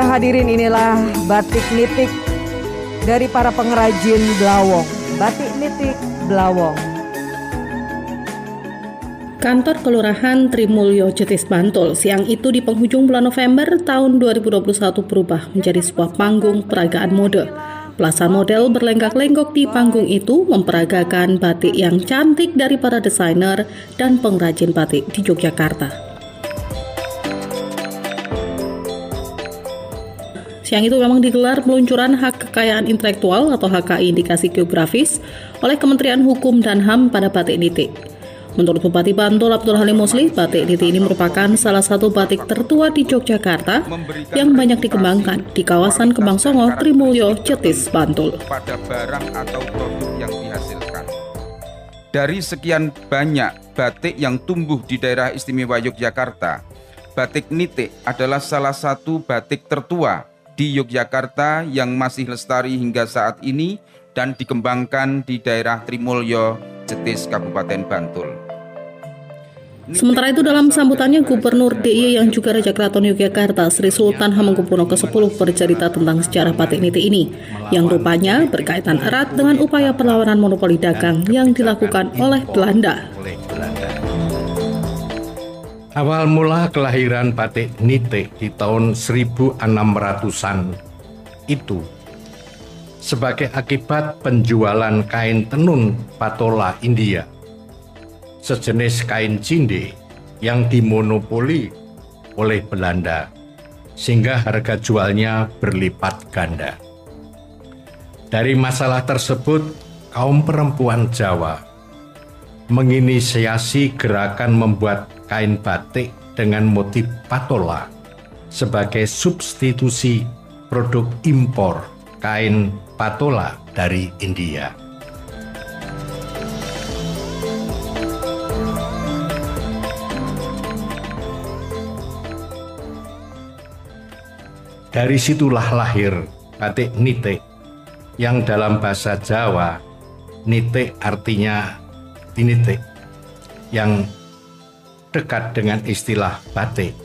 Ya hadirin inilah batik nitik dari para pengrajin Blawong. Batik nitik Blawong. Kantor Kelurahan Trimulyo Jetis Bantul siang itu di penghujung bulan November tahun 2021 berubah menjadi sebuah panggung peragaan mode. Belasan model berlenggak-lenggok di panggung itu memperagakan batik yang cantik dari para desainer dan pengrajin batik di Yogyakarta. Siang itu memang digelar peluncuran hak kekayaan intelektual atau HKI indikasi geografis oleh Kementerian Hukum dan HAM pada batik nitik. Menurut Bupati Bantul Abdul Halim Musli, batik nitik ini merupakan salah satu batik tertua di Yogyakarta yang banyak dikembangkan di kawasan Kembang Songo, Trimulyo, Cetis, Bantul. Pada barang atau produk yang dihasilkan. Dari sekian banyak batik yang tumbuh di daerah istimewa Yogyakarta, batik nitik adalah salah satu batik tertua di Yogyakarta yang masih lestari hingga saat ini dan dikembangkan di daerah Trimulyo, Jetis, Kabupaten Bantul. Sementara itu dalam sambutannya Gubernur DIY yang juga Raja Keraton Yogyakarta Sri Sultan Hamengkubuwono ke-10 bercerita tentang sejarah batik niti ini yang rupanya berkaitan erat dengan upaya perlawanan monopoli dagang yang dilakukan oleh Belanda. Awal mula kelahiran batik nitik di tahun 1600-an itu sebagai akibat penjualan kain tenun patola India, sejenis kain cinde yang dimonopoli oleh Belanda, sehingga harga jualnya berlipat ganda. Dari masalah tersebut, kaum perempuan Jawa menginisiasi gerakan membuat kain batik dengan motif patola sebagai substitusi produk impor kain patola dari India. Dari situlah lahir batik nitik yang dalam bahasa Jawa nitik artinya tinitik yang dekat dengan istilah batik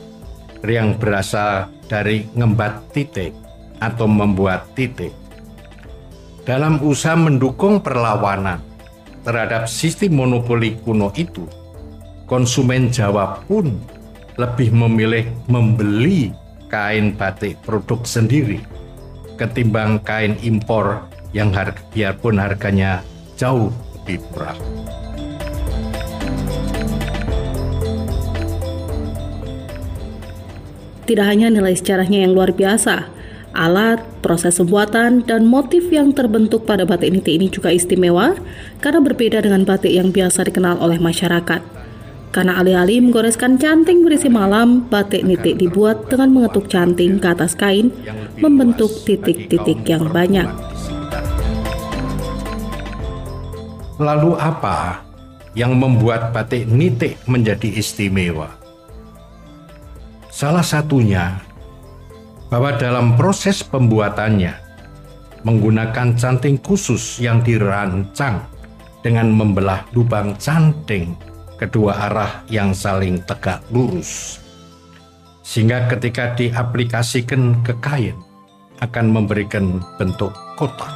yang berasal dari ngembat titik atau membuat titik. Dalam usaha mendukung perlawanan terhadap sistem monopoli kuno itu, konsumen Jawa pun lebih memilih membeli kain batik produk sendiri ketimbang kain impor yang harga, biarpun harganya jauh lebih murah. Tidak hanya nilai sejarahnya yang luar biasa, alat, proses pembuatan, dan motif yang terbentuk pada batik niti ini juga istimewa karena berbeda dengan batik yang biasa dikenal oleh masyarakat. Karena alih-alih menggoreskan canting berisi malam, batik nitik dibuat dengan mengetuk canting ke atas kain, membentuk titik-titik yang banyak. Lalu apa yang membuat batik nitik menjadi istimewa? Salah satunya bahwa dalam proses pembuatannya menggunakan canting khusus yang dirancang dengan membelah lubang canting kedua arah yang saling tegak lurus. Sehingga ketika diaplikasikan ke kain akan memberikan bentuk kotak.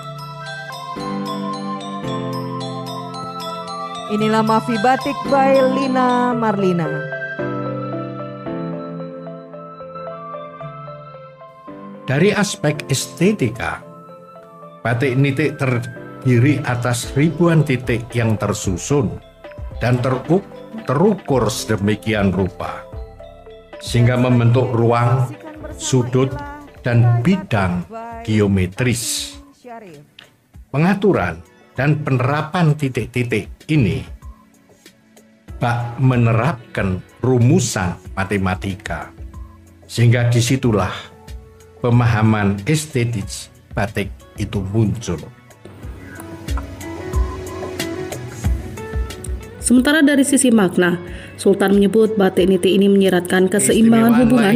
Inilah Mafi Batik by Lina Marlina. Dari aspek estetika, batik nitik terdiri atas ribuan titik yang tersusun dan teruk, terukur sedemikian rupa, sehingga membentuk ruang, sudut, dan bidang geometris. Pengaturan dan penerapan titik-titik ini bak menerapkan rumusan matematika, sehingga di situlah pemahaman estetik batik itu muncul. Sementara dari sisi makna, Sultan menyebut batik niti ini menyiratkan keseimbangan hubungan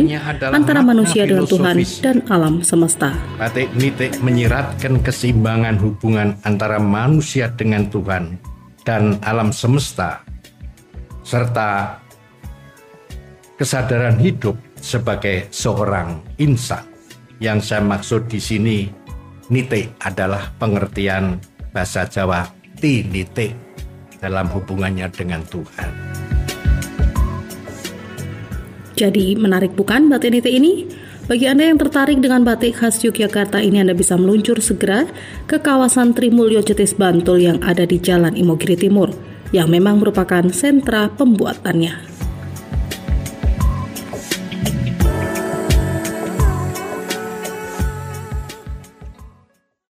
antara manusia dengan Tuhan dan alam semesta. Batik niti menyiratkan keseimbangan hubungan antara manusia dengan Tuhan dan alam semesta, serta kesadaran hidup sebagai seorang insan Yang saya maksud di sini nite adalah pengertian bahasa Jawa tinite dalam hubungannya dengan Tuhan. Jadi menarik bukan batik nite ini? Bagi Anda yang tertarik dengan batik khas Yogyakarta ini Anda bisa meluncur segera ke kawasan Trimulyo Jetis Bantul yang ada di Jalan Imogiri Timur yang memang merupakan sentra pembuatannya.